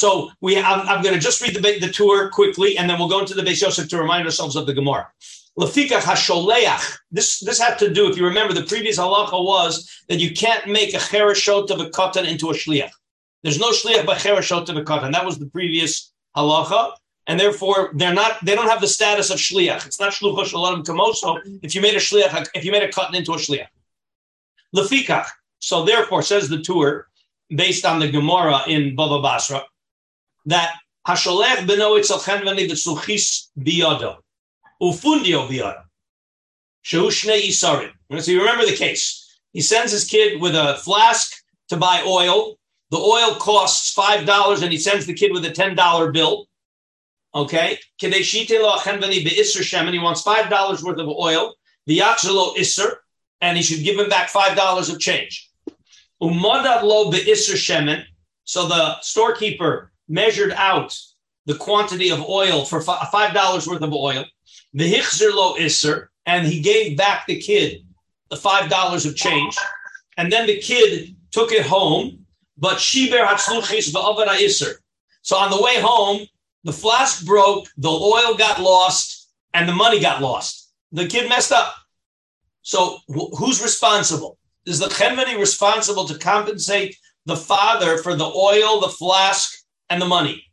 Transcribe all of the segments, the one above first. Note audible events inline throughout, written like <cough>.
So we, I'm, I'm going to just read the, the Tur quickly, and then we'll go into the Beis Yosef to remind ourselves of the Gemara. Lafika hasholeach. This this had to do. If you remember, the previous halacha was that you can't make a chereshot of a katan into a shliach. There's no shliach by chereshot of a katan. That was the previous halacha, and therefore they're not. They don't have the status of shliach. It's not shlucha shalom kamoso. If you made a shliach, if you made a katan into a shliach, lefikach. So therefore, says the Tur, based on the Gemara in Bava Basra, that hasholech beno itzel chenvani v'tzuchis biyado ufundio biyado shehu shnei isarim. So you remember the case. He sends his kid with a flask to buy oil. The oil costs five dollars, and he sends the kid with a ten dollar bill. Okay, and he wants five dollars worth of oil. The yakzelo iser, and he should give him back five dollars of change. Umadad lo shemen. So the storekeeper measured out the quantity of oil for five dollars worth of oil. The hichzer lo isr, and he gave back the kid the five dollars of change, and then the kid took it home. But shiber hatzluchis va'avara isr. So on the way home, the flask broke, the oil got lost, and the money got lost. The kid messed up. So wh- who's responsible? is the Chemveni responsible to compensate the father for the oil, the flask, and the money?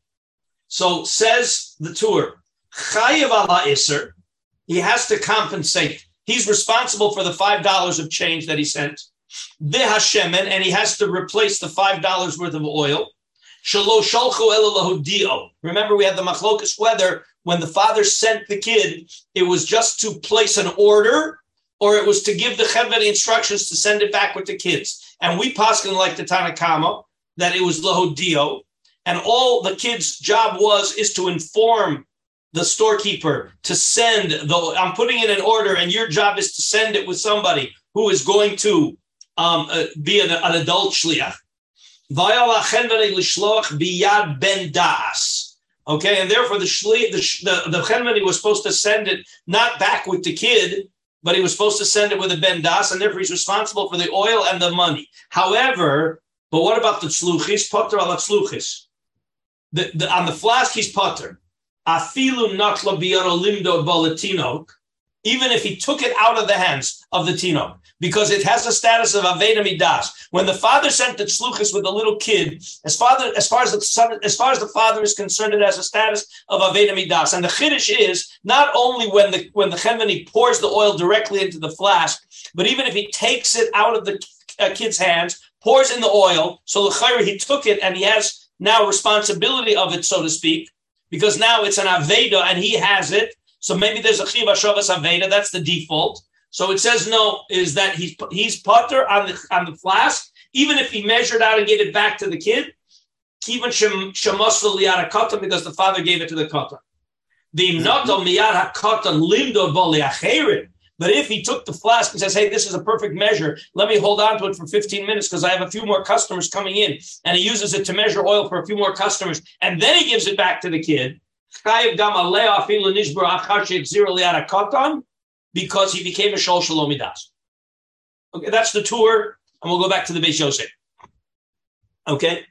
So says the Tur, ala he has to compensate. He's responsible for the five dollars of change that he sent. The and he has to replace the five dollars worth of oil. Remember, we had the machlokas whether when the father sent the kid, it was just to place an order or it was to give the Cheved instructions to send it back with the kids. And we Paskin like the Tanakama that it was Lahodio, and all the kid's job was is to inform the storekeeper to send the I'm putting in order, and your job is to send it with somebody who is going to um, uh, be an, an adult shliach. ben das. Okay, and therefore the shli, the the, the was supposed to send it not back with the kid, but he was supposed to send it with a ben das, and therefore he's responsible for the oil and the money. However, but what about the tzluchis? Potter al tzluchis. The, the, on the flask, he's potter. Afilu. Even if he took it out of the hands of the tino, because it has the status of aveda midas. When the father sent the tzluchis with the little kid, as father, as far as the son, as far as the father is concerned, it has a status of aveda midas. And the chiddush is not only when the when the chemeni pours the oil directly into the flask, but even if he takes it out of the uh, kid's hands, pours in the oil. So the he took it and he has now responsibility of it, so to speak, because now it's an aveda and he has it. So maybe there's a chiva shavas aveda. That's the default. So it says no, is that he's he's putter on the on the flask, even if he measured out and gave it back to the kid, even katan because the father gave it to the katan. The mm-hmm. noto miyad hakatan limdo boli But if he took the flask and says, "Hey, this is a perfect measure. Let me hold on to it for 15 minutes because I have a few more customers coming in," and he uses it to measure oil for a few more customers, and then he gives it back to the kid because he became a Shol Shalomidas. Okay, that's the Tur, and we'll go back to the Beis Yosef. Okay.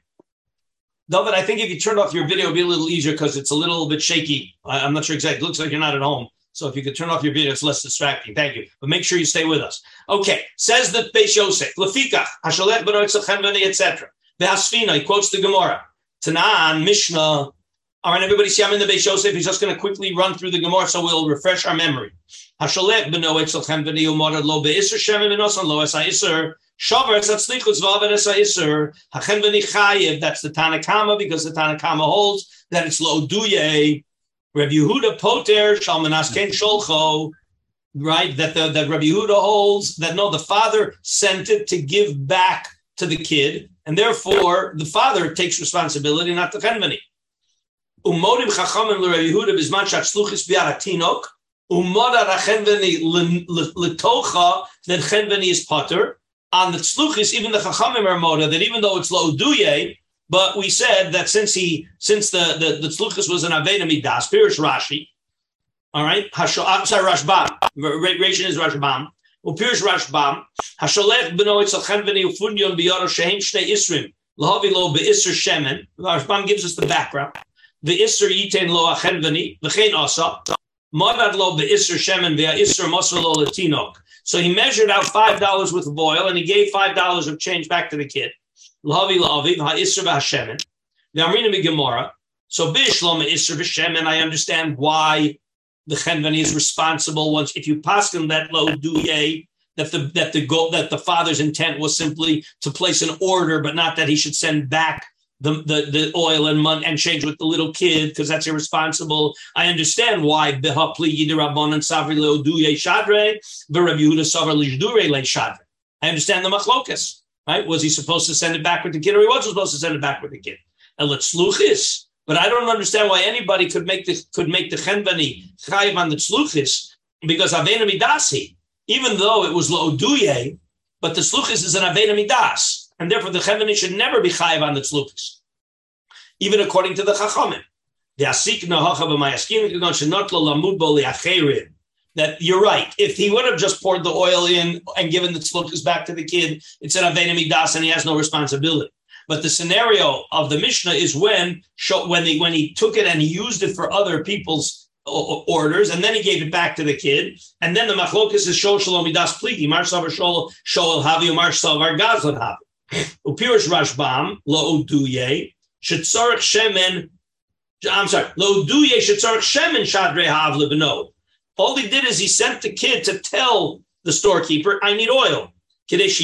David, I think if you turn off your video, it'll be a little easier because it's a little bit shaky. I, am not sure exactly. It looks like you're not at home. So if you could turn off your video, it's less distracting. Thank you. But make sure you stay with us. Okay, says the Beis Yosef, Lefikach, Hashalet Benoitzachenveni, etc. Behasfina, he quotes the Gemara. Tanan, Mishnah. All right, everybody see I'm in the Beis Yosef. He's just going to quickly run through the Gemara so we'll refresh our memory. Hashalet Benoitzachenveni, Umarad lo be'isr shemin benosan lo esa isr. Shavar esatzlichus vav and esa isr. Hachenveni chayev, that's the Tanakama because the Tanakama holds that it's lo duye Rabbi Yehuda poter, shalmanas ken sholcho, right, that the, that Rabbi Yehuda holds that no, the father sent it to give back to the kid, and therefore the father takes responsibility, not the chenveni. Umodim chachamim l'Rabbi Yehuda bizman shat sluchis bi'ar tinok, Umara rachenveni letocha, then chenveni is potter. On the tzluchis, even the chachamim are moda, that even though it's lo but we said that since he, since the the, the was an aveda midas, pirish Rashi, all right, Hasho, I'm sorry, Rashbam, Ration is Rashbam. Well, pirish Rashbam, hasholech beno etzel chenveni ufunyon biyaro shehem shnei isrim, Lahavi lo be'isr shemen. Rashbam gives us the background. The isr yitain lo achenvani, v'chein asa. Madad lo be'isr shemen ve'isr mosar lo letinok. So he measured out five dollars with of oil and he gave five dollars of change back to the kid. Lahavi la'aviv ha'isr v'hashemen. The Amrina Gemara. So Bishlama Isser v'shemen. I understand why the Chenvani is responsible once if you pass him that low duye that the that the goal that the father's intent was simply to place an order, but not that he should send back the the, the oil and money and change with the little kid because that's irresponsible. I understand why behapli yidirabon and savri leoduye shadre Yehuda le shadre. I understand the machlokas. Right? Was he supposed to send it back with the kid, or he wasn't supposed to send it back with the kid? And let's sluchis. But I don't understand why anybody could make the could make the chenvani chayiv on the sluchis because avena midasi even though it was lo'oduye, but the sluchis is an aveda midas, and therefore the cheveni should never be chayiv on the sluchis, even according to the chachamim. That you're right. If he would have just poured the oil in and given the sluchis back to the kid, it's an aveda midas, and he has no responsibility. But the scenario of the Mishnah is when when he when he took it and he used it for other people's orders, and then he gave it back to the kid. And then the machlokas is shol shalom midas pligi, mar savar shol shol havi, mar savar gazlan havi. Upirish Rashbam lo uduye shetzarich shemen. I'm sorry, lo uduye shetzarich shemen shadre hav lebeno. All he did is he sent the kid to tell the storekeeper, "I need oil." That's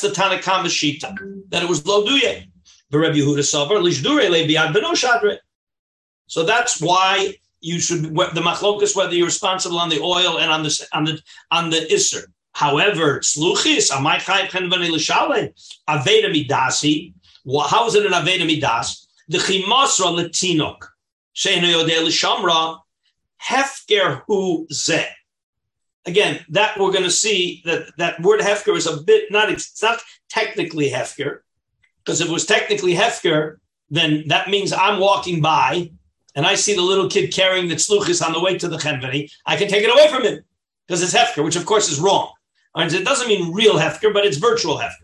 the Tanakh Shita, that it was lo duye. Yehuda Savar, Lishdure le biad. So that's why you should the machlokas whether you're responsible on the oil and on the on the on the iser. However, sluchis amay chayv chen v'nei l'shale aveda midasi. How is it an aveda midas? The chimasra letinok sheinu yodei l'shamra hefker hu zeh. Again, that we're going to see that that word hefker is a bit not it's not technically hefker, because if it was technically Hefker, then that means I'm walking by and I see the little kid carrying the tzluchis on the way to the chenveni. I can take it away from him because it's Hefker, which of course is wrong. It doesn't mean real Hefker, but it's virtual Hefker.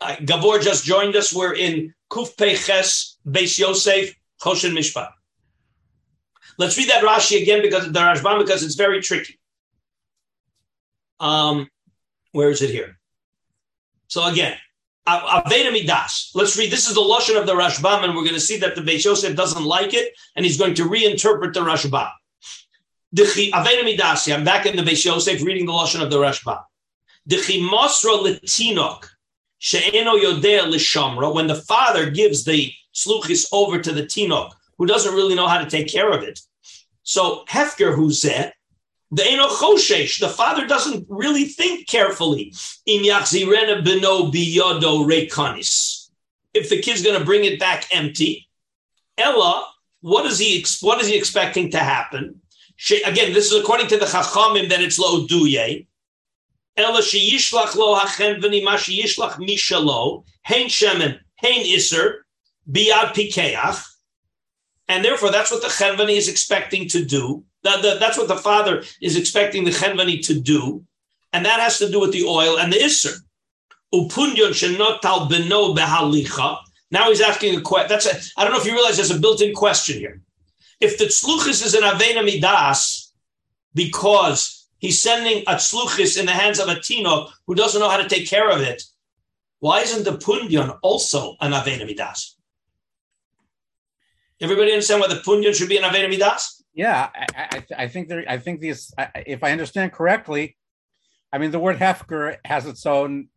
Uh, Gabor just joined us. We're in Kuf Peches, Beis Yosef, Choshen Mishpat. Let's read that Rashi again because the Rashbam because it's very tricky. Um, where is it here? So again, Aveda midas. Let's read. This is the lashon of the Rashbam, and we're going to see that the Beis Yosef doesn't like it, and he's going to reinterpret the Rashbam. Aveda midasi. I'm back in the Beis Yosef reading the lashon of the Rashbam. Dechi masra she'eno yodea lishamra. When the father gives the sluchis over to the tinok, who doesn't really know how to take care of it. So hefker that? The Eno Choshesh, the father doesn't really think carefully. Im Yachzirena Beno Biyodo Reikanis. If the kid's going to bring it back empty, Ella, what is he what is he expecting to happen? She, again, this is according to the Chachamim that it's lo duye. Ella sheyishlach lo hachen v'nima sheyishlach mishalo hein shemen hein iser biyad pikeach, and therefore that's what the chenvani is expecting to do. That, that, that's what the father is expecting the chenvani to do, and that has to do with the oil and the isser. Upunyon shenotal beno behalicha. Now he's asking a question. That's a. I don't know if you realize there's a built-in question here. If the tzluchis is an avena midas, because he's sending a tzluchis in the hands of a tino who doesn't know how to take care of it, why isn't the punyon also an avena midas? Everybody understand why the punyon should be an avena midas? Yeah, I, I, I think there. I think these. If I understand correctly, I mean the word hefker has its own.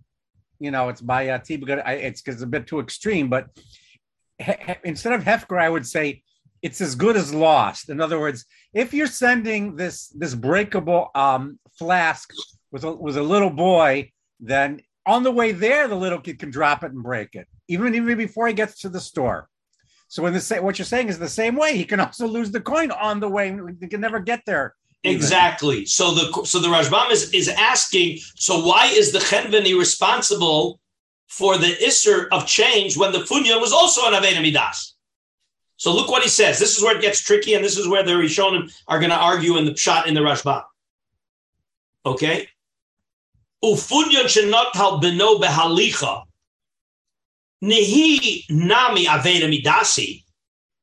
You know, it's uh, because it's, it's a bit too extreme. But he, instead of hefker, I would say it's as good as lost. In other words, if you're sending this this breakable um, flask with a, with a little boy then on the way there, the little kid can drop it and break it, even even before he gets to the store. So in the what you're saying is the same way. He can also lose the coin on the way. He can never get there. Even. Exactly. So the so the Rashbam is is asking. So why is the Chenveni responsible for the Isser of change when the Funya was also an Aveda Midas? So look what he says. This is where it gets tricky, and this is where the Rishonim are going to argue in the shot in the Rashba. Okay. Ufunyon shenotal beno behalicha Nihi nami aveda midasi.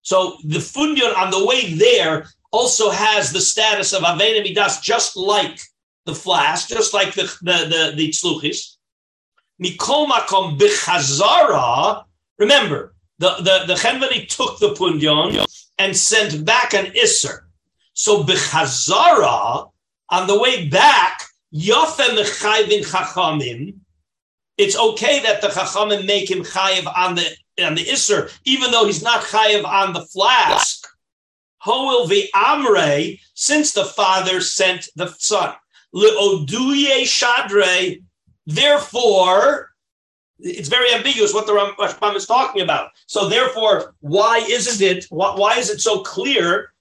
So the funyon on the way there also has the status of aveda midas, just like the flask, just like the the the, the tzluchis. Mikol makom bichazara. Remember, the the the chenvani took the punyon and sent back an isser. So bichazara on the way back, chachamim it's okay that the Chachamim make him chayiv on the on the Isser, even though he's not chayiv on the flask. Hoil the Amre, since the father sent the son. Leoduye Shadre, therefore, it's very ambiguous what the Rambam is talking about. So therefore, why isn't it, why is it so clear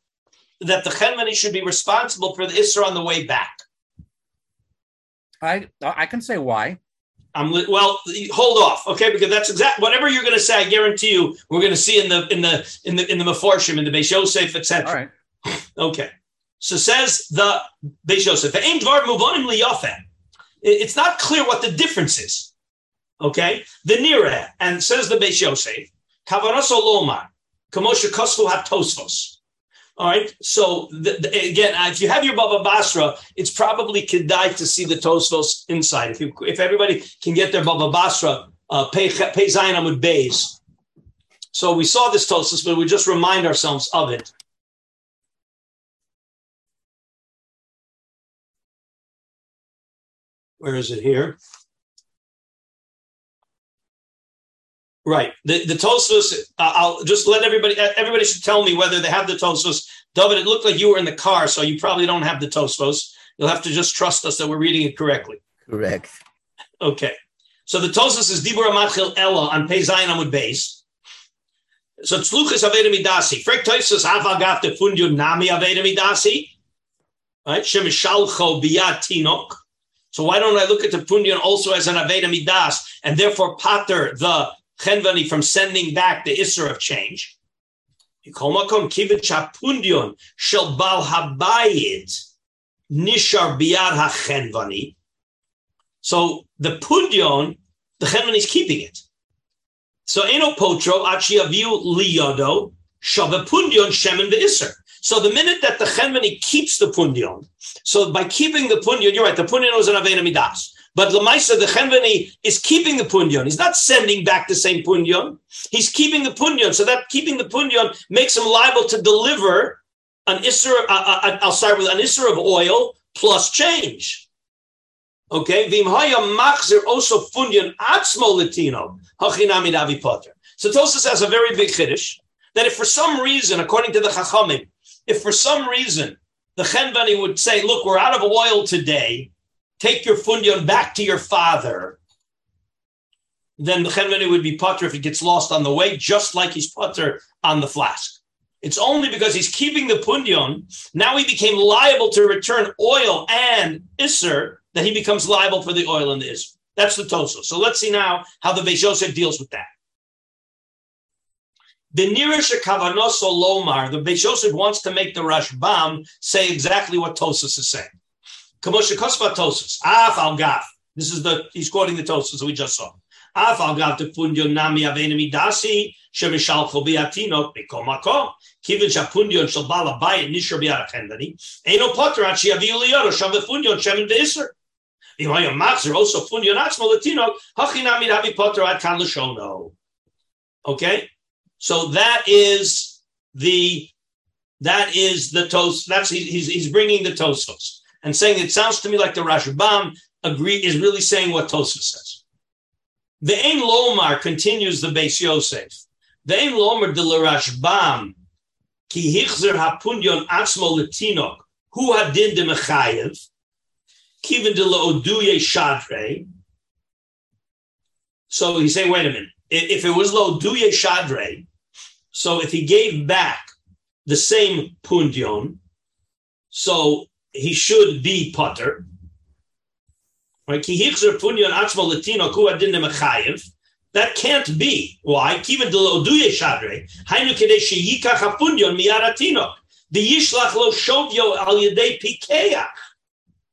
that the Chenveni should be responsible for the Isser on the way back? I I can say why. I'm well. Hold off, okay? Because that's exact. Whatever you're going to say, I guarantee you, we're going to see in the in the in the in the Meforshim, in the Beis Yosef, etc. All right. <laughs> Okay. So says the Beis Yosef. The Eimdvar Muvanim Liyafen. It's not clear what the difference is. Okay. The nira and says the Beis Yosef. Kavaras olomar, kamosha koslu hatosvos. All right. So the, the, again, uh, if you have your Baba Basra, it's probably kedai to see the Tosfos inside. If you, if everybody can get their Baba Basra, uh, pay pay Zion with bays. So we saw this Tosfos, but we just remind ourselves of it. Where is it here? Right. The the Tosfos, uh, I'll just let everybody everybody should tell me whether they have the Tosfos. David, it looked like you were in the car, so you probably don't have the Tosfos. You'll have to just trust us that we're reading it correctly. Correct. Okay. So the Tosfos is Dibur Amatchil Ella on Pei Zayin Amud Beis. So Tzluchis Aveda Midasi. Frek Tosfos Avagaf de Fundium Nami Aveda Midasi. Right? Shem Shalcho Biyat Tinok. So why don't I look at the Pundion also as an Aveda Midas and therefore pater the chenvani from sending back the isser of change. bal nishar. So the pundion, the chenvani is keeping it. So eno potro achi aviu liyodo shava pundion shemen. So the minute that the chenvani keeps the pundion, so by keeping the pundion, you're right, the pundion was an avena midas. But Lamaisa, the Chenveni, is keeping the punyon. He's not sending back the same punyon. He's keeping the punyon. So that keeping the punyon makes him liable to deliver an isser, uh, uh, uh I'll start with an isser of oil plus change. Okay? Vimhaya machzir also punyon atzmo latino. Hachinami davi potter. So Tosfos has a very big chiddush that if for some reason, according to the Chachamim, if for some reason the Chenveni would say, look, we're out of oil today, take your funyon back to your father, then the chenveni would be putter if it gets lost on the way, just like he's putter on the flask. It's only because he's keeping the punyon. Now he became liable to return oil and isser that he becomes liable for the oil and the isser. That's the toso. So let's see now how the Beis Yosef deals with that. The Nirish Kavanos Lomar, the Beis Yosef wants to make the Rashbam say exactly what Tosfos is saying. Kamosha Kosva Tosfos. Af al Gaf. This is the he's quoting the Tosfos we just saw. Af al Gaf de Pundion Nami Avenimi Dasi Shemishal Chobiatinot Bekomako. Kivin Shapundion Shal Bala Bayit Nishar Biarachendani. Eno Potter Achi Aviulioro Shavefundion Shemin Beiser. Imayo Maxer also Fundion Atzmo Latino Hachinami Havi Potter Ad Kan Lashono. Okay, so that is the that is the toast. That's he's he's bringing the Tosfos and saying it sounds to me like the Rashbam agree is really saying what Tosfos says. The Ein Lomar continues the Beis Yosef. The Ein Lomar de Rashbam ki hichzer hapunyon atzmo letinok hu hadin de mechayev kivin de la oduye shadre So he say, wait a minute. If it was lo duye shadre, so if he gave back the same pundion, so he should be putter. Right? That can't be. Why? The yishlach lo shovyo al yedei pikeach.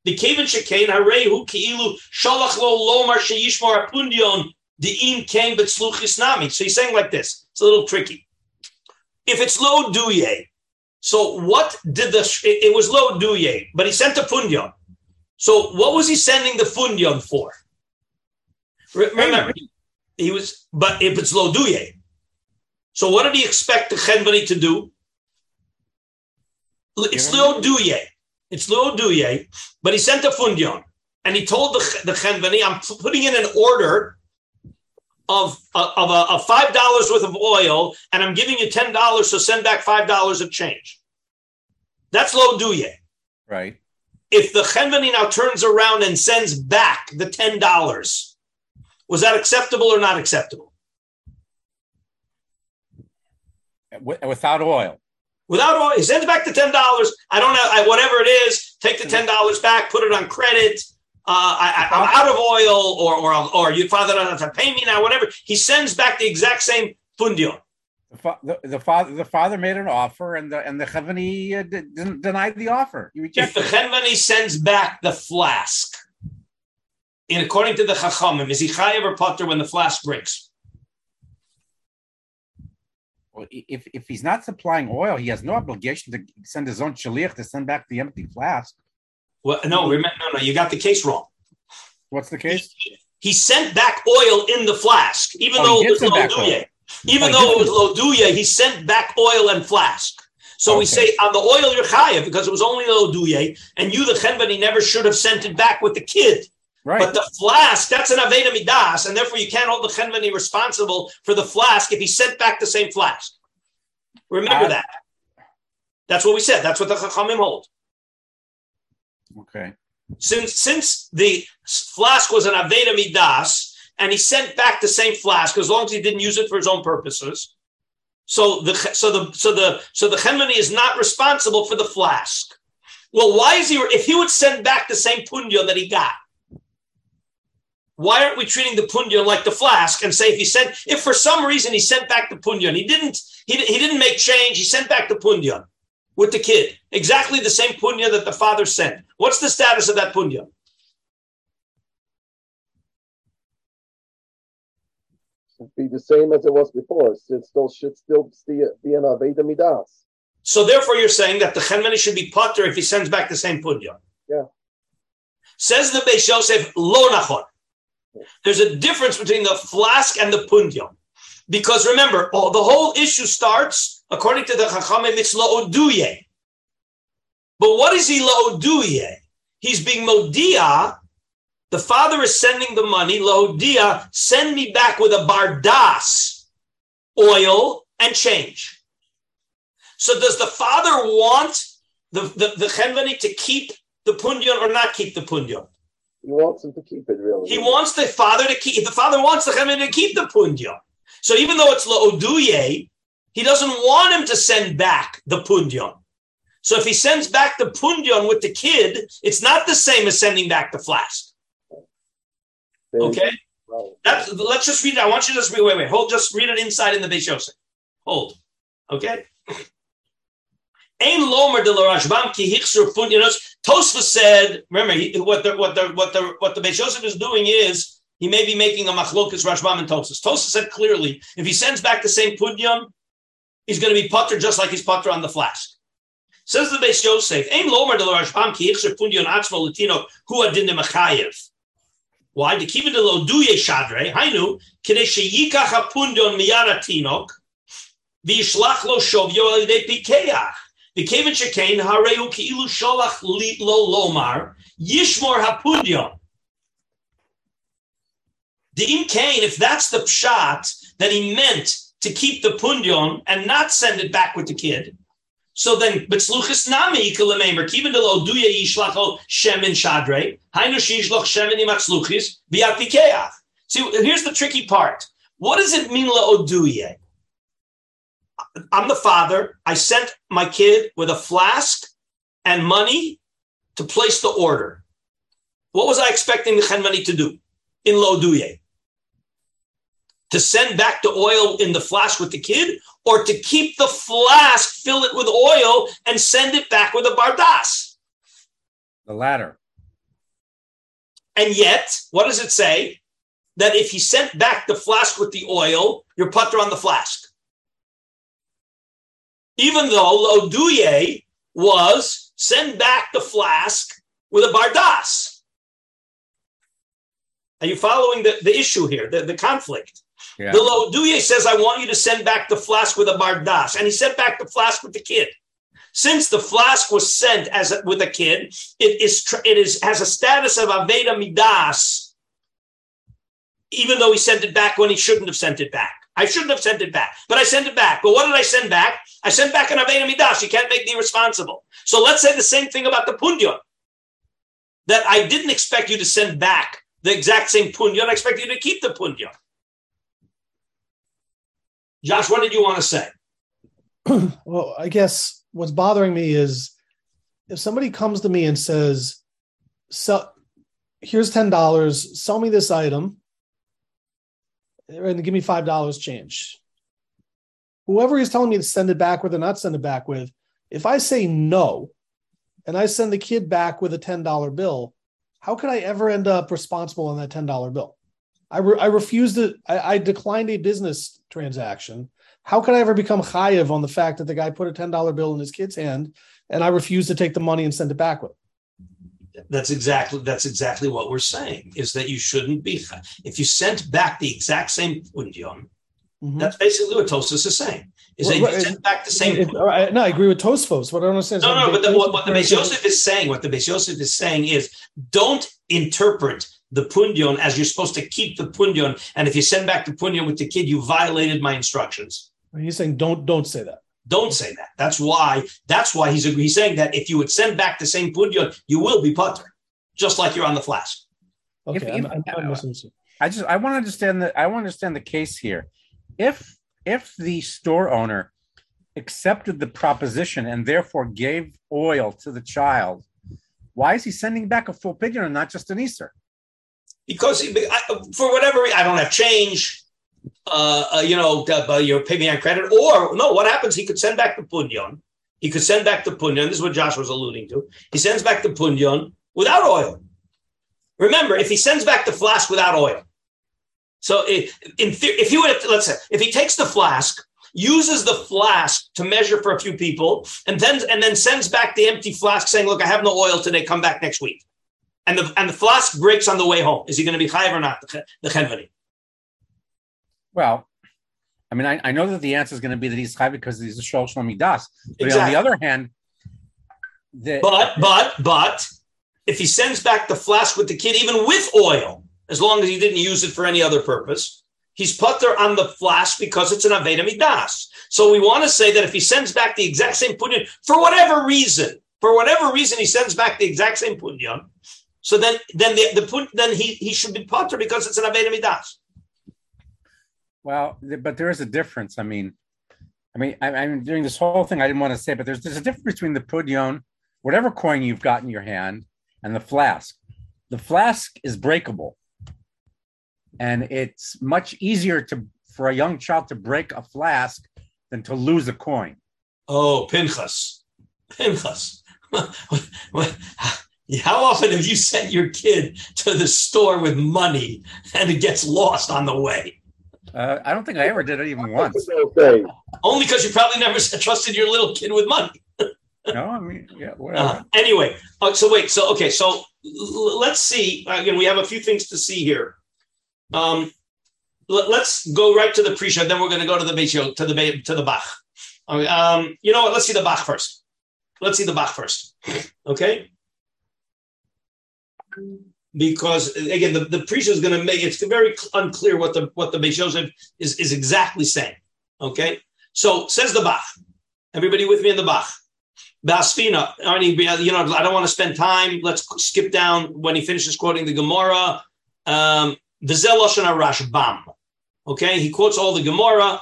The kevin shekain harehu ki'ilu shalach lo lomar sheyishmor hapundion the im came but sluchis nami. So he's saying like this. It's a little tricky. If it's lo duye, so what did the it, was lo duye, but he sent a pundion. So what was he sending the fundion for? Remember, he was, but if it's lo duye, so what did he expect the chenvani to do? It's lo duye. It's lo duye, but he sent a fundion, and he told the the chenvani, "I'm putting in an order of uh, of a, of five dollars worth of oil, and I'm giving you ten dollars, so send back five dollars of change." That's lo duye. Right. If the chenvani now turns around and sends back the ten dollars was that acceptable or not acceptable? Without oil. Without oil, he sends back the ten dollars. I don't know I, whatever it is. Take the ten dollars back, put it on credit. Uh, I, am out of oil, or or or your father doesn't have to pay me now. Whatever. He sends back the exact same fundio. The, fa- the, the, father the father made an offer, and the and the chavani uh, d- denied the offer. if the chavani sends back the flask, in according to the Chachamim, is he chayav or potter when the flask breaks? Well, if, if he's not supplying oil, he has no obligation to send his own shaliach to send back the empty flask. Well, no, remember, no, no, you got the case wrong. What's the case? He, he sent back oil in the flask, even oh, though it was loduye. Even oh, though it was loduye, he sent back oil and flask. So okay. we say on the oil you're chayav because it was only loduye, and you the chenvani never should have sent it back with the kid. Right. But the flask, that's an Aveda Midas, and therefore you can't hold the Chenvani responsible for the flask if he sent back the same flask. Remember uh, that. That's what we said. That's what the Chachamim hold. Okay. Since since the flask was an Aveda Midas, and he sent back the same flask as long as he didn't use it for his own purposes. So the so the so the so the Chenvani is not responsible for the flask. Well, why is he? If he would send back the same punyo that he got, why aren't we treating the punyan like the flask and say if he sent, if for some reason he sent back the punyan, he didn't, he, he didn't make change, he sent back the punyan with the kid, exactly the same punya that the father sent. What's the status of that punya? Be the same as it was before. It still should still be, be an Aveda Midas. So therefore, you're saying that the Chenmeni should be potter if he sends back the same punya. Yeah. Says the Beis Yosef, lo nachon. There's a difference between the flask and the punya. Because remember, oh, the whole issue starts, according to the Chachamim, it's la'oduye. But what is he la'oduye? He's being modia. The father is sending the money, la'odia, send me back with a bardas, oil, and change. So does the father want the, the, the chenvani to keep the pundion or not keep the pundion? He wants him to keep it, really. He wants the father to keep. The father wants the Chemini to keep the punja. So even though it's la'oduye, he doesn't want him to send back the pundion. So if he sends back the pundion with the kid, it's not the same as sending back the flask. Okay? That's, let's just read it. I want you to just read, wait, wait, hold, just read it inside in the Beis Yosef. Hold. Okay? Ein lomer de Rashbam ki hichsur pundinos. Tosfos said, remember he, what the what the what the what the Beis Yosef is doing is he may be making a machlokas Rashbam and Tosfos. Tosfos said clearly, if he sends back the same pundion, he's going to be putter just like he's putter on the flask. Says the Beis Yosef, Ein lomer de Rashbam ki hichsur pundion atzmo latino hu adin de machayev. Why? The kiva de lo duye shadre, hainu, kidei sheyikach ha-pundion miyara tinok, v'yishlach lo shovyo al pikeach. The Kevin Shekain, Hareu Ki'ilu Sholach Lo Lomar, Yishmor Hapudyon. The Im Kain, if that's the pshat that he meant to keep the pundion and not send it back with the kid, so then Bitzluchis Nami Ikalamemer, Kivin Delo Duya Yishlacho Shemin Shadre, Hainu Shishloch Shemin Imatzluchis, Biatikeach. See, here's the tricky part. What does it mean laoduye? I'm the father. I sent my kid with a flask and money to place the order. What was I expecting the Chenvani to do in Loduye? To send back the oil in the flask with the kid, or to keep the flask, fill it with oil, and send it back with a bardas? The latter. And yet, what does it say? That if he sent back the flask with the oil, you're putter on the flask. Even though Loduye was send back the flask with a bardas. Are you following the, the issue here, the, the conflict? Yeah. The Loduye says, I want you to send back the flask with a bardas. And he sent back the flask with the kid. Since the flask was sent as a, with a kid, it is it is has a status of aveda midas, even though he sent it back when he shouldn't have sent it back. I shouldn't have sent it back, but I sent it back. But what did I send back? I sent back an aveda midas. You can't make me responsible. So let's say the same thing about the punyon. That I didn't expect you to send back the exact same punyon. I expect you to keep the punyon. Josh, what did you want to say? <clears throat> well, I guess what's bothering me is if somebody comes to me and says, "So, here's ten dollars. Sell me this item, and give me five dollars change." Whoever he's telling me to send it back with or not send it back with, if I say no, and I send the kid back with a ten dollar bill, how could I ever end up responsible on that ten dollar bill? I, re- I refused it. I, I, declined a business transaction. How could I ever become chayiv on the fact that the guy put a ten dollar bill in his kid's hand and I refused to take the money and send it back with? That's exactly that's exactly what we're saying. Is that you shouldn't be if you sent back the exact same pundion. Mm-hmm. That's basically what Tosfos is saying. Is well, that you sent back the same? It, it, no, I agree with Tosfos. What I want to say is no, no. But the, what, what the Beis Yosef is saying, what the Beis Yosef is saying is, don't interpret the pundion as you're supposed to keep the pundion, and if you send back the pundion with the kid, you violated my instructions. He's saying don't don't say that. Don't say that. That's why. That's why he's he's saying that if you would send back the same pundion, you will be putter, just like you're on the flask. Okay, if, I'm, I'm, I'm I just I want to understand that I want to understand the case here. If if the store owner accepted the proposition and therefore gave oil to the child, why is he sending back a full pigeon and not just an isser? Because for whatever reason, I don't have change. Uh, uh, you know, uh, you pay me on credit, or no. What happens? He could send back the punyon. He could send back the punyon. This is what Josh was alluding to. He sends back the punyon without oil. Remember, if he sends back the flask without oil, so if, if he would, let's say, if he takes the flask, uses the flask to measure for a few people, and then and then sends back the empty flask saying, "Look, I have no oil today. Come back next week." And the and the flask breaks on the way home. Is he going to be chayiv or not? The chenvani. Well, I mean, I, I, know that the answer is going to be that he's chayiv because he's a shol das. But exactly. on the other hand, the, but but but if he sends back the flask with the kid, even with oil, as long as he didn't use it for any other purpose. He's putter on the flask because it's an Aveda Midas. So we want to say that if he sends back the exact same punyan, for whatever reason, for whatever reason he sends back the exact same punyan, so then then the, the then he, he should be potter because it's an Aveda Midas. Well, but there is a difference. I mean, I mean, I, am doing this whole thing. I didn't want to say, but there's there's a difference between the pudyon, whatever coin you've got in your hand, and the flask. The flask is breakable and it's much easier to for a young child to break a flask than to lose a coin. Oh, Pinchas, Pinchas. <laughs> <laughs> How often have you sent your kid to the store with money and it gets lost on the way? Uh, I don't think I ever did it even <laughs> once. Only because you probably never trusted your little kid with money. <laughs> no, I mean, yeah, whatever. Uh, anyway, uh, so wait, so okay, so l- let's see. Again, we have a few things to see here. Um, let, us go right to the Prisha, then we're going to go to the Beishio, to the to the Bach. Um, you know what? Let's see the Bach first. Let's see the Bach first. Okay. Because again, the, the is going to make it's very unclear what the what the Beis Yosef is is exactly saying. Okay. So says the Bach. Everybody with me in the Bach. Basfina, you know, I don't want to spend time. Let's skip down when he finishes quoting the Gemara. Um, Rashbam. Okay, he quotes all the Gemara,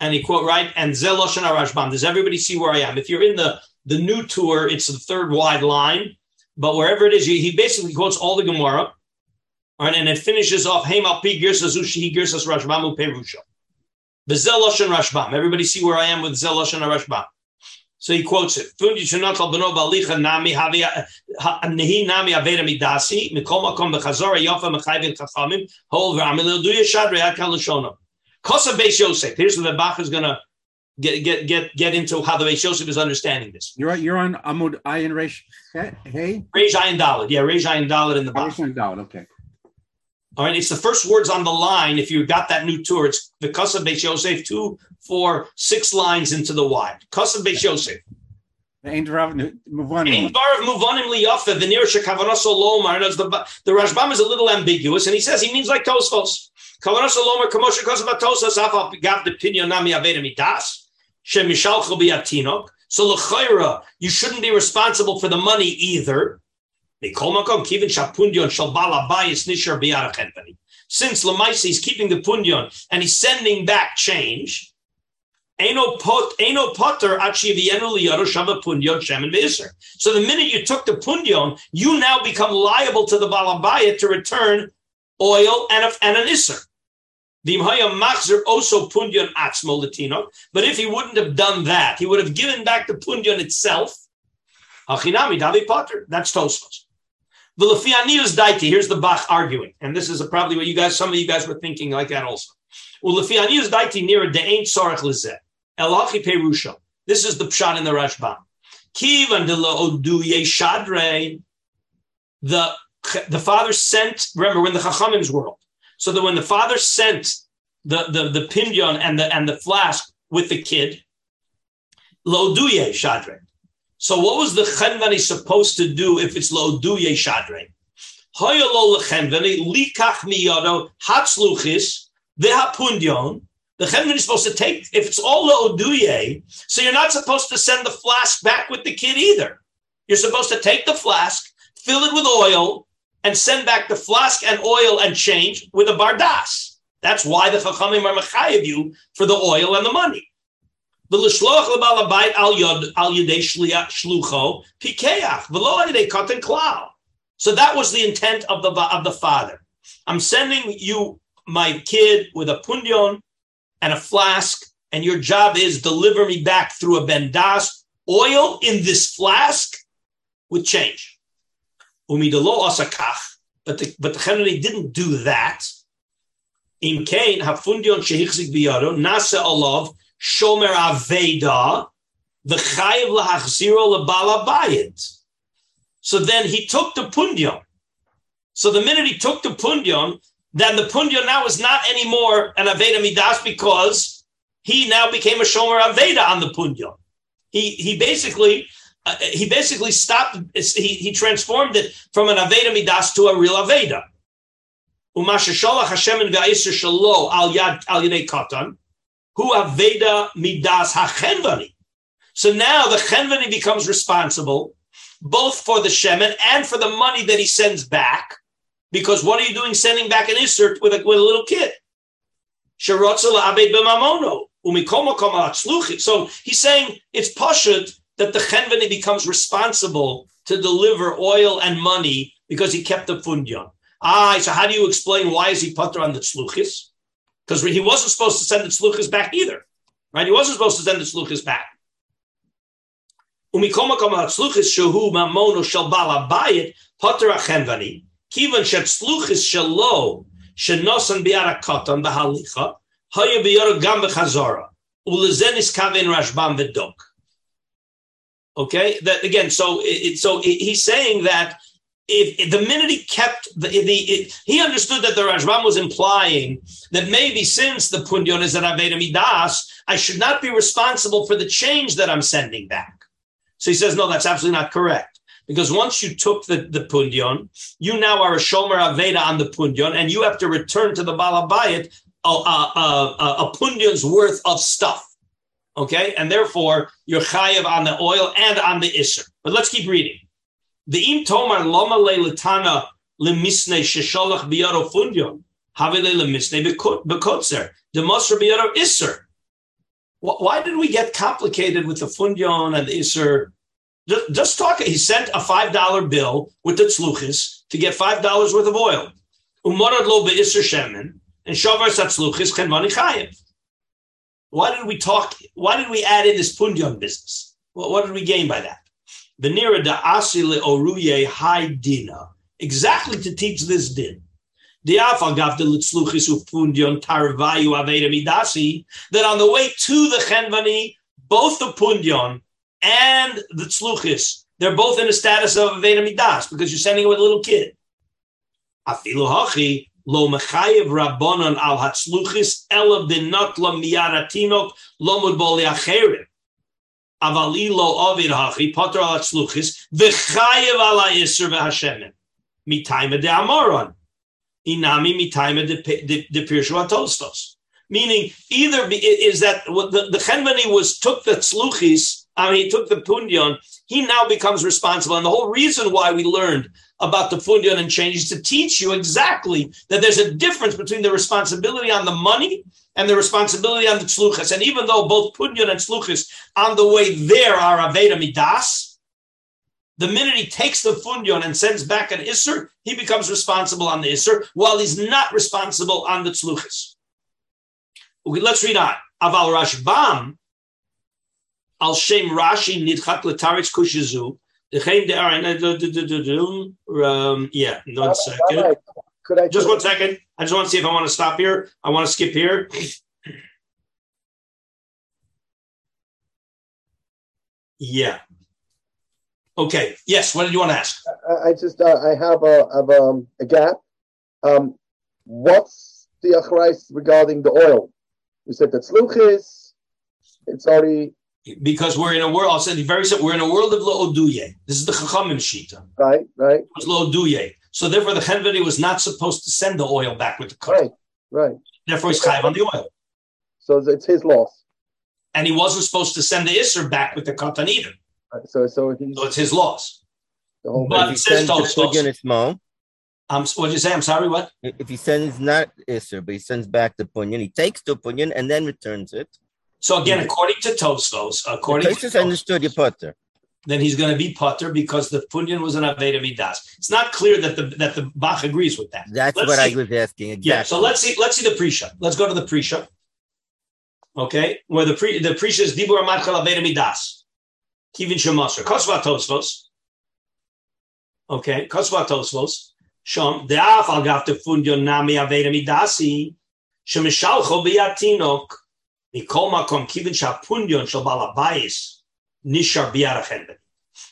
and he quote right and Zel Lashon Rashbam. Does everybody see where I am? If you're in the the new Tur, it's the third wide line, but wherever it is, he basically quotes all the Gemara. Right, and it finishes off Haim al girsas ushi girsas Rashbamu. Vizel Lashon Rashbam. Everybody see where I am with Zel and Rashbam. So he quotes it. Here's where the Bach is going to get get get get into how the Beis Yosef is understanding this. You're you're on Amud Ayin Reish eh, Hey. Reish Ayin Dalit. Yeah, Reish Ayin Dalit in the. Reish Ayin Dalit. Okay. All right, it's the first words on the line. If you got that new Tur, it's the Kasav Beis Yosef, two, four, six lines into the wide. Kasav Beis Yosef. Ein Barav Muvanim Liyafa, the near Shekavanas Lomar. The, the Rashbam is a little ambiguous, and he says he means like Tosfos. Kavanas Lomar, Kamosha Kasav Tosfos, Afal Gav the Pinyon Nami Aveda Midas, So L'chaira, you shouldn't be responsible for the money either. Since Lamaisi is keeping the punyon and he's sending back change, so the minute you took the punyon, you now become liable to the balabaya to return oil and, a, and an isser. Also punyon atzmo But if he wouldn't have done that, he would have given back the punyon itself. Achinami davi potter. That's Tosfos. V'lefianiyus daiti. Here's the Bach arguing, and this is probably what you guys, some of you guys were thinking like that also. Ulefianiyus daiti near de ain't sorach lezeh. Elachi perusha. This is the pshat in the Rashbam. Kivan de odu yeshadre. The the father sent. Remember when the Chachamim's world. So that when the father sent the the the pinyon and the and the flask with the kid, lo duye shadre. So what was the chenvani supposed to do if it's lo duye shadre? Hoyolo lechenvani likach miyado hatzluchis v'hapundyon. The chenvani is supposed to take if it's all lo duye. So you're not supposed to send the flask back with the kid either. You're supposed to take the flask, fill it with oil, and send back the flask and oil and change with a bardas. That's why the chachamim are mechayev you for the oil and the money. So that was the intent of the of the father. I'm sending you my kid with a pundion and a flask, and your job is deliver me back through a bendas oil in this flask with change. Umidalo asakach, but the but the Chenoni didn't do that. Im kain hafundion shehichzik biyado nasa alav shomer aveda, the chayiv lahachziro lebalabayit. So then he took the punyon. So the minute he took the punyon, then the punyon now is not anymore an aveda midas because he now became a shomer aveda on the punyon. He he basically uh, he basically stopped. He, he transformed it from an aveda midas to a real aveda. Umasha shalach Hashem and shalo al yad al yadei katan. Hu Aveda Midas HaChenvani. So now the Chenvani becomes responsible both for the Shemen and for the money that he sends back. Because what are you doing sending back an insert with a, with a little kid? So he's saying it's pashut that the Chenvani becomes responsible to deliver oil and money because he kept the fundion. Ah, so how do you explain why is he putter on the tzluchis? because he wasn't supposed to send the sluchas back either, right? He wasn't supposed to send the sluchas back. Umikoma kama tzluchis shehu mamono shel bayit potter achenvani kivan shet sluchis shelo shenosan biara katan behalicha haya biara gam bechazara ulezenis kavin rashbam v'dok. Okay, that again. So, it, so he's saying that if, if, the minute he kept the, the it, he understood that the Rashbam was implying that maybe since the punyon is an Aveda Midas, I should not be responsible for the change that I'm sending back. So he says, no, that's absolutely not correct. Because once you took the, the punyon, you now are a shomer Aveda on the punyon, and you have to return to the Balabayat a, uh, a, uh, a, uh, a punyon's worth of stuff. Okay, and therefore you're chayiv on the oil and on the isser. But let's keep reading. The im tomar loma le letana lemisne shesholach biyaro fundion. bekotzer. The Mosra biyadav iser. Why did we get complicated with the fundion and the iser? Just, talk. He sent a five dollar bill with the tzluchis to get five dollars worth of oil. Umorad lo beiser shemen and shavar satzluchis kenvani chayev. Why did we talk? Why did we add in this pundion business? Well, what did we gain by that? Nearer da asile oruye high dina exactly to teach this din. That on the way to the chenvani, both the pundion and the tzluchis, they're both in a status of aveda midas because you're sending it with a little kid. Lo mechayev rabbonon al hatzluchis elav dinot lo miyaratinok lo mudboli acherim. Avali lo ovid hachi potter al hatzluchis v'chayev ala isser v'hashemen. Mitaima de amoron. Inami mitaima de pirshua Tosfos. Meaning, either be, is that the, the was took the tzluchis, I mean, he took the pundion, he now becomes responsible. And the whole reason why we learned about the fundion and changes to teach you exactly that there's a difference between the responsibility on the money and the responsibility on the tzluchas. And even though both pundion and tzluchas on the way there are aveda midas, the minute he takes the fundion and sends back an isser, he becomes responsible on the isser, while he's not responsible on the tzluchas. Okay, let's read on. Aval Rashbam, al shem Rashi nidchak letaritz kushizu, um, yeah, one second. Could I just one second? I just want to see if I want to stop here. I want to skip here. Yeah. Okay. Yes. What did you want to ask? I, I just uh, I have a have, um, a gap. Um, what's the achrais regarding the oil? We said that sluchis. It's already because we're in a world. I'll say very simple. We're in a world of lo'oduye. This is the chachamim shita. Right, right. It was lo'oduye. So therefore, the chenvedi was not supposed to send the oil back with the cut. Right, right. Therefore, he's chayiv on the oil. So it's his loss. And he wasn't supposed to send the isser back with the katan either. Right, so, so, so it's his loss. But it says Tosfos. It's mo. Um, what did you say? I'm sorry. What? If he sends not isser, but he sends back the punyan, he takes the punyan and then returns it. So again, according to Tosfos, according the to understood your putter. Then he's going to be putter because the punyan was an aveda midas. It's not clear that the that the Bach agrees with that. That's let's what see. I was asking. Exactly. Yeah. So let's see. Let's see the prisha. Let's go to the prisha. Okay, where the pre the prisha is dibur amadchal aveda midas. Kivin shemasr kosva Tosfos. Okay, kosva Tosfos. Shom de'af al gav punyan nami aveda midasi shemishalcho biyatinok.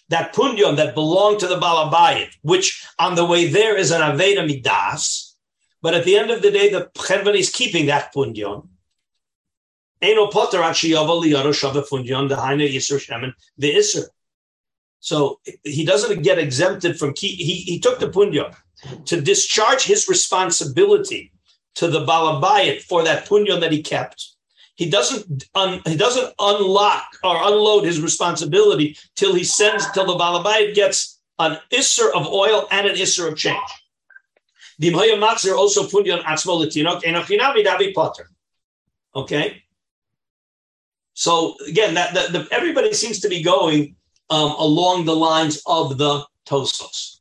That pundion that belonged to the balabayit, which on the way there is an aveda midas, but at the end of the day, the chenvan is keeping that pundion. So he doesn't get exempted from he he took the pundion. To discharge his responsibility to the balabayit for that pundion that he kept he doesn't un, he doesn't unlock or unload his responsibility till he sends till the balabayit gets an isser of oil and an isser of change. also Okay. So again, that, that the, everybody seems to be going um, along the lines of the Tosfos.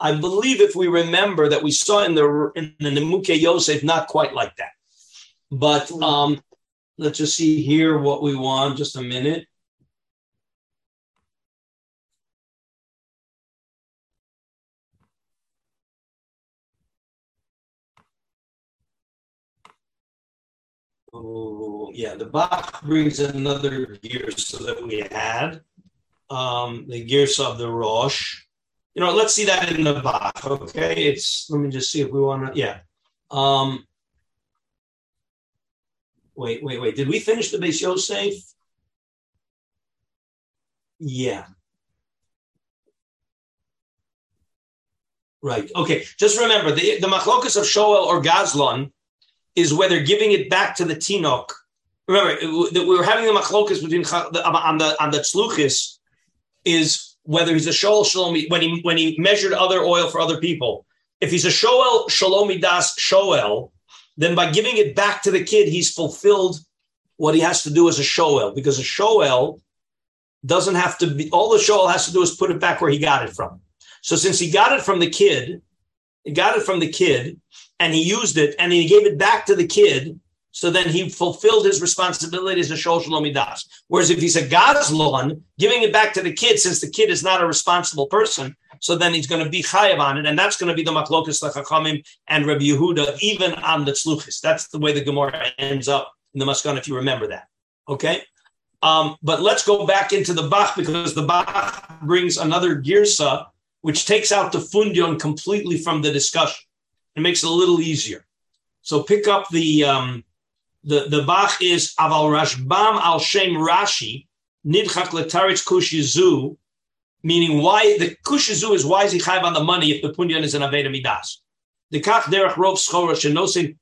I believe if we remember that we saw in the in the Nemuke Yosef not quite like that. But um, let's just see here what we want. Just a minute. Oh, yeah, the Bach brings another girsa that we had um, the gears of the Rosh. You know, let's see that in the Bach. Okay, it's let me just see if we want to. Yeah, um, Wait, wait, wait. Did we finish the Beis Yosef? Yeah. Right. Okay. Just remember the, the machlokas of Shoel or Gazlon is whether giving it back to the Tinok. Remember that we were having the machlokas between on the um, on the tzluchis is whether he's a Shoel Shalom when he when he measured other oil for other people If he's a shoel shalomidas shoel, then by giving it back to the kid, he's fulfilled what he has to do as a shoel because a shoel doesn't have to be all the shoel has to do is put it back where he got it from. So since he got it from the kid, he got it from the kid and he used it and he gave it back to the kid. So then he fulfilled his responsibility as a shol shalomidas. Whereas if he's a gazlon, giving it back to the kid, since the kid is not a responsible person, so then he's going to be chayav on it, and that's going to be the machlokas lechachamim and Rabbi Yehuda, even on the tzluchis. That's the way the Gemara ends up in the Maskan, if you remember that. Okay. Um, but let's go back into the Bach because the Bach brings another girsa, which takes out the fundion completely from the discussion. It makes it a little easier. So pick up the um, the the Bach is aval Rashbam al Shem Rashi nidchak letaritz kush yizu, meaning why the kush yizu is why is he chayv on the money if the punyan is an aveda midas. The kach derech rov schora shenosin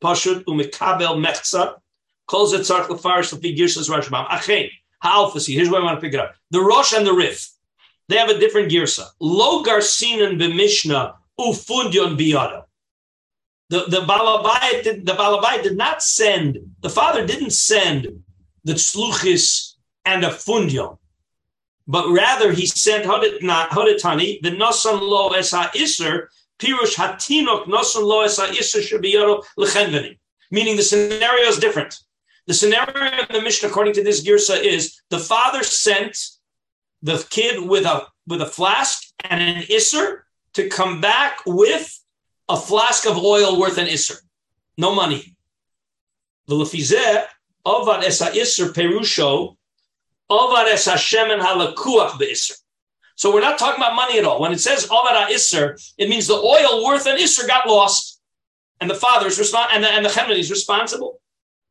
pashut umikabel mechza calls it tzarch lefarish lefi girsas Rashbam. Achein ha'alfasi. Here's where I want to pick it up. The Rosh and the Rif, they have a different girsa. Lo garsinan b'mishnah ufundion biyado. The the Balabai did, the Balabai did not send the father didn't send the tzluchis and a fundion, but rather he sent hodetani the lo esa iser pirush hatinok lo esa iser shabiyaro. Meaning the scenario is different. The scenario in the Mishnah, according to this girsa, is the father sent the kid with a with a flask and an iser to come back with a flask of oil worth an isser. No money. The V'lefizeh, avad esa isser perusho, avad esa shemen halakuach be'isser. So we're not talking about money at all. When it says avad isser, it means the oil worth an isser got lost. And the father is responsible, and the, and the is responsible.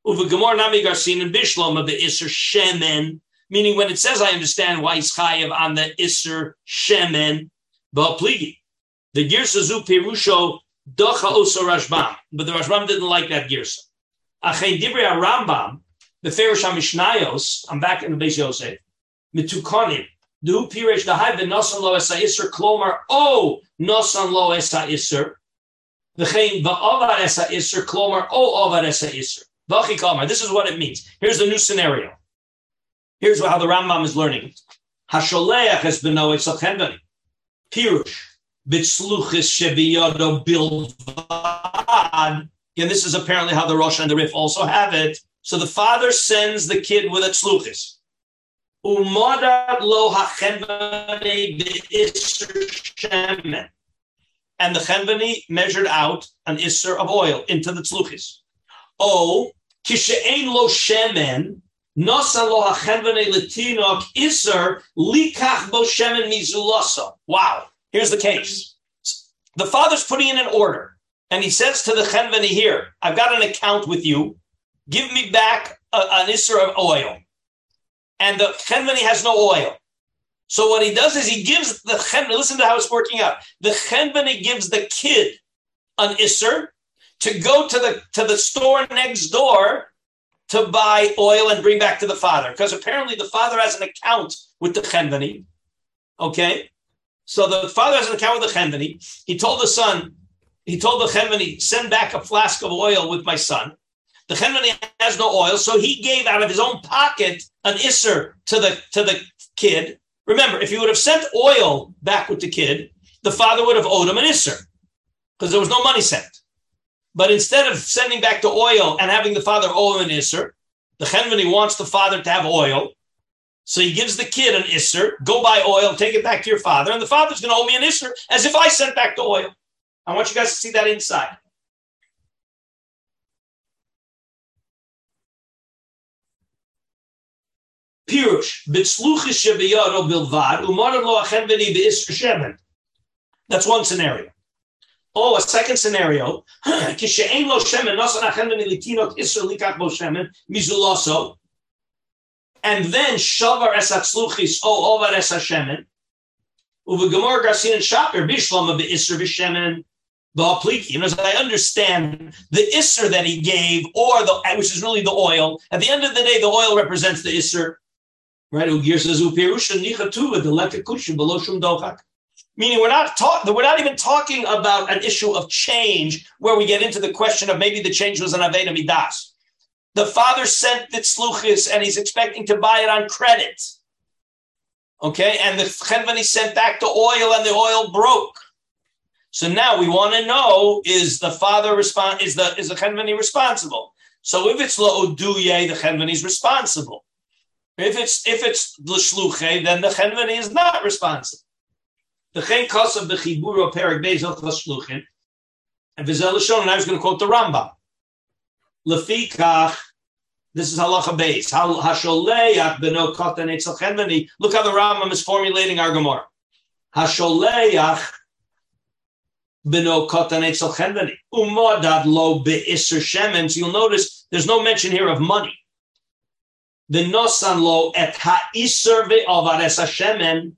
Uva gemor nami garsin and bishlom of the isser shemen, meaning when it says, I understand why he's chayiv on the isser shemen, but. The Girsa Zu Pirusho Docha Oso Rashbam, but the Rashbam didn't like that Girsa. Achein Dibri Rambam, the Ferish HaMishnayos, I'm back in the Beis Yosef, Mitukonim, Du Piresh Dahai V'Nosan Lo Esa Isser, Klomar O Nosan Lo Esa Isser, V'chein V'Ovar Esa Isser, Klomar O Ovar Esa Isser. V'Achi this is what it means. Here's the new scenario. Here's how the Rambam is learning. Hasholeach has been no Etzal Pirush, Bitzluchis Sheviyado Bilvad. And this is apparently how the Rosh and the Rif also have it. So the father sends the kid with a tzluchis. And the chenveni measured out an isser of oil into the tzluchis. O kishein lo shemen nosa lo hachenvene letinok isser likach bo shemen mizulasa. Wow. Here's the case. The father's putting in an order, and he says to the Chenveni here, I've got an account with you. Give me back a, an Isser of oil. And the Chenveni has no oil. So what he does is he gives the Chenveni, listen to how it's working out. The Chenveni gives the kid an Isser to go to the to the store next door to buy oil and bring back to the father. Because apparently the father has an account with the Chenveni. Okay. So the father has an account with the Chenveni. He told the son, he told the Chenveni, send back a flask of oil with my son. The Chenveni has no oil, so he gave out of his own pocket an isser to the to the kid. Remember, if he would have sent oil back with the kid, the father would have owed him an isser because there was no money sent. But instead of sending back the oil and having the father owe him an isser, the Chenveni wants the father to have oil. So he gives the kid an isser, go buy oil, take it back to your father, and the father's going to owe me an isser as if I sent back the oil. I want you guys to see that inside. Pirush, shebiyado bilvad, lo shemen. That's one scenario. Oh, a second scenario. <clears throat> Kishe'en lo shemen, likach shemen, mizuloso and then shavar o uvegamor garsin and shaper bishlam of the isser v'shemen ba'apliki. And as I understand the isser that he gave, or the which is really the oil. At the end of the day, the oil represents the isser. Right? Says dochak. Meaning we're not talking, we're not even talking about an issue of change where we get into the question of maybe the change was an Aveda Midas. The father sent the tzluchis and he's expecting to buy it on credit. Okay, and the chenvani sent back the oil and the oil broke. So now we want to know: is the father respond? Is the is the chenvani responsible? So if it's la'oduye, the chenvani is responsible. If it's if it's l'shluche, then the chenvani is not responsible. The chen kosav bechiburo perik beis l'shluchin, and vizel l'shon. And I was going to quote the Rambam. Lefikach this is halacha base. Hasholeach beno katan etzel chenveni. Look how the Rambam is formulating our Gemara. Hasholeach beno katan etzel chenveni. Umadad lo beiser shemen. So you'll notice there's no mention here of money. The nosan lo et ha'iser ve'avares hashemen.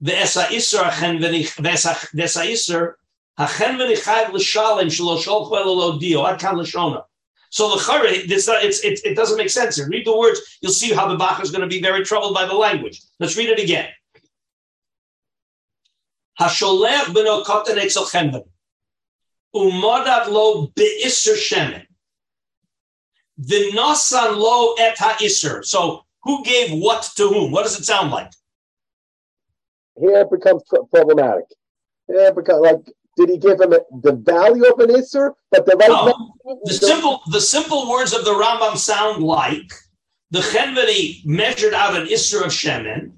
Ve'esa iser hachenveni ve'esa iser hachenveni chayv l'shalem shelo sholchu elo lo dio. Ad kan l'shona. So the it's, it, it doesn't make sense here. Read the words, you'll see how the Bach is going to be very troubled by the language. Let's read it again. Hasholech beno koten etzel chemben. Umodat lo beiser shemen. V'nosan lo et ha'isser. So who gave what to whom? What does it sound like? Here it becomes problematic. Here it becomes like did he give him the value of an Isser? But the right no. the simple the simple words of the Rambam sound like the Chenveni measured out an Isser of Shemen,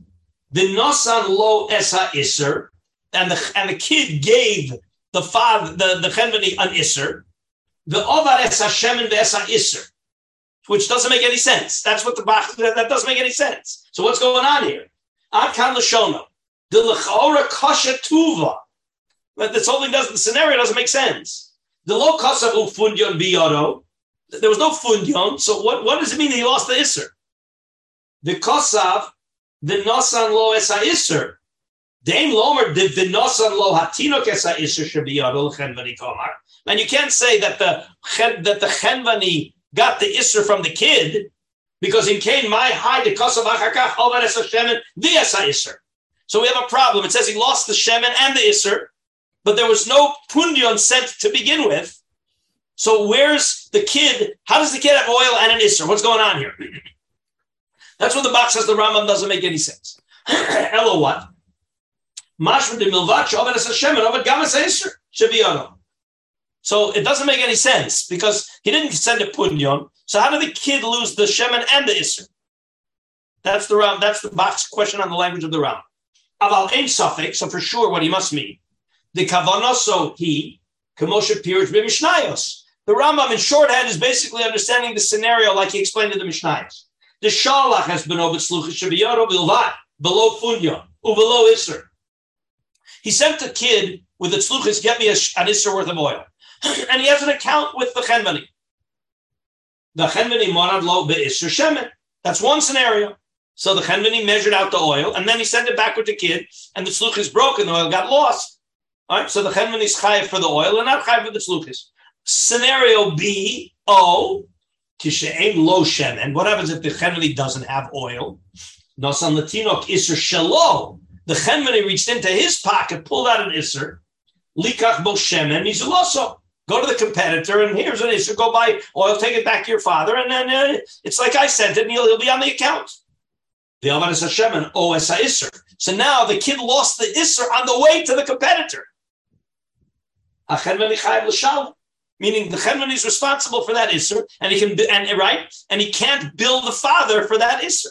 the Nosan lo esa Isser, and the and the kid gave the father the, the Chenveni an Isser, the Ovar esa Shemen esa Isser, which doesn't make any sense. That's what the Bach, that doesn't make any sense. So what's going on here? Ad kan l'shono. The l'chora kasha tuva. But this whole thing doesn't, the scenario doesn't make sense. The low kasav fundion biyado, there was no fundion. So what, what does it mean that he lost the isser? The kosav, the nosan lo esa isser. Dame lomer the nosan lo hatinok esa isser shabiyado l'chenvani komar. And you can't say that the that the chenvani got the isser from the kid because in Cain my high the shemen the isser. So we have a problem. It says he lost the shemen and the isser but there was no pundion sent to begin with. So where's the kid? How does the kid have oil and an isser? What's going on here? <clears throat> That's what the Bach says the Rambam doesn't make any sense. <clears throat> Elo what? Mashma de milvat shovet es Hashem and ovet gamas isser shaviyano. So it doesn't make any sense because he didn't send a punyon. So how did the kid lose the shemen and the isser? That's the Ram. That's the Bach question on the language of the Ram. Aval ein safek. So for sure, what he must mean the kavanoso he, Kamosha Pirush Mishnayos. The Rambam in shorthand is basically understanding the scenario like he explained in the Mishnayos. The Shalach has been over Slucha Shaviyaro Bilvat, below Funyo, below Isser. He sent a kid with the Sluchas, get me a, an Isser worth of oil. <coughs> and he has an account with the Chenvani. The Chenvani Monad Lo Isser Shemen. That's one scenario. So the Chenvani measured out the oil, and then he sent it back with the kid, and the Sluch is broken, the oil got lost. All right, so the chenman is chayiv for the oil and not chayiv for the tzluchis. Scenario B, O, kishe'em lo shem. And what happens if the chenmani doesn't have oil? Nosan latinok iser shelo. The chenmani reached into his pocket, pulled out an iser, likach bo shemen mizuloso. Go to the competitor and here's an iser. Go buy oil, take it back to your father, and then uh, it's like I sent it, and he'll, he'll be on the account. The Avad Hashem and OS Isser. So now the kid lost the Isser on the way to the competitor. Meaning the chenman is responsible for that isser, and he can and right, and he can't bill the father for that isser.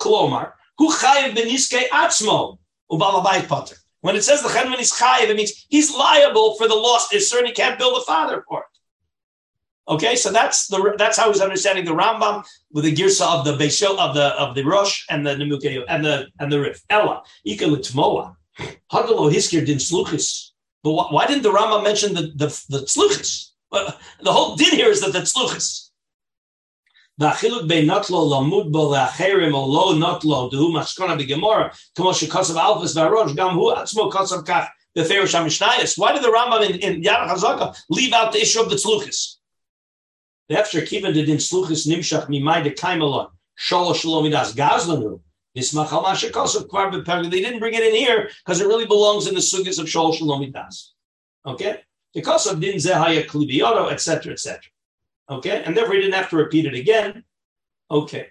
Klomar, who chayiv beniske atzmo ubalabayit potter. When it says the chenman is chayiv, it means he's liable for the lost isser, and he can't bill the father for it. Okay, so that's the that's how he's understanding the Rambam with the girsa of the Beisho of the of the Rosh and the Nemukeyo and the and the Rif. Ella ika l'tmoa hadalo hiskir din sluchis but why, why didn't the Rama mention the the, the tzluchis? Well, the whole din here is that the tzluchis. The achiluk be notlo lamud bo leacherim o lo notlo dehu mashkona b'gemora kamo shekasav alfas v'arosh gam hu atzmo kasav kach beferish hamishnayis. Why did the Rambam in, in Yad Chazaka leave out the issue of the tzluchis? The Efsher Kiva did in tzluchis nimshach mimai de kaimelon sholo shalomidas gazlanu Nismach al Masha Kosov Kvar B'Perek. They didn't bring it in here because it really belongs in the sugis of Shol Shalom Midas. Okay? Because of Din Zehaya Klibiyoro, etc., etc. Okay? And therefore he didn't have to repeat it again. Okay.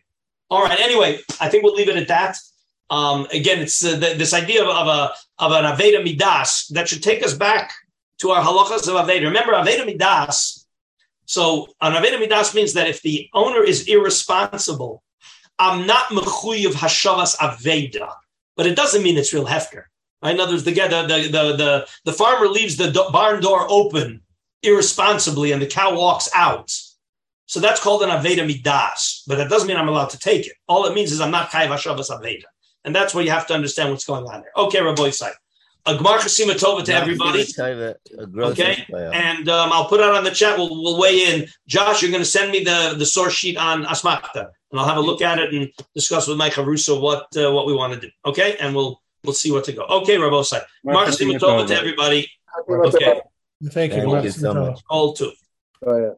All right. Anyway, I think we'll leave it at that. Um, again, it's uh, the, this idea of, of a of an Aveda Midas that should take us back to our halachas of Aveda. Remember, Aveda Midas. So, an Aveda Midas means that if the owner is irresponsible, I'm not mechuyev hashavas Aveda, but it doesn't mean it's real hefker. Right? In other words, the, the, the, the, the farmer leaves the barn door open irresponsibly and the cow walks out. So that's called an Aveda Midas, but that doesn't mean I'm allowed to take it. All it means is I'm not Chayiv Hashavas Aveda. And that's where you have to understand what's going on there. Okay, Rabbi Isai. A Gmar Chasima Tova to everybody. Okay, and um, I'll put out on the chat. We'll, we'll weigh in. Josh, you're going to send me the, the source sheet on Asmachta, and I'll have a look at it and discuss with Mike Haruso what uh, what we want to do. Okay, and we'll we'll see what to go. Okay, Rabbi Isai. Gmar Chasima Tova to everybody. Okay. Thank you. Thank you so much. All two. Oh, yeah.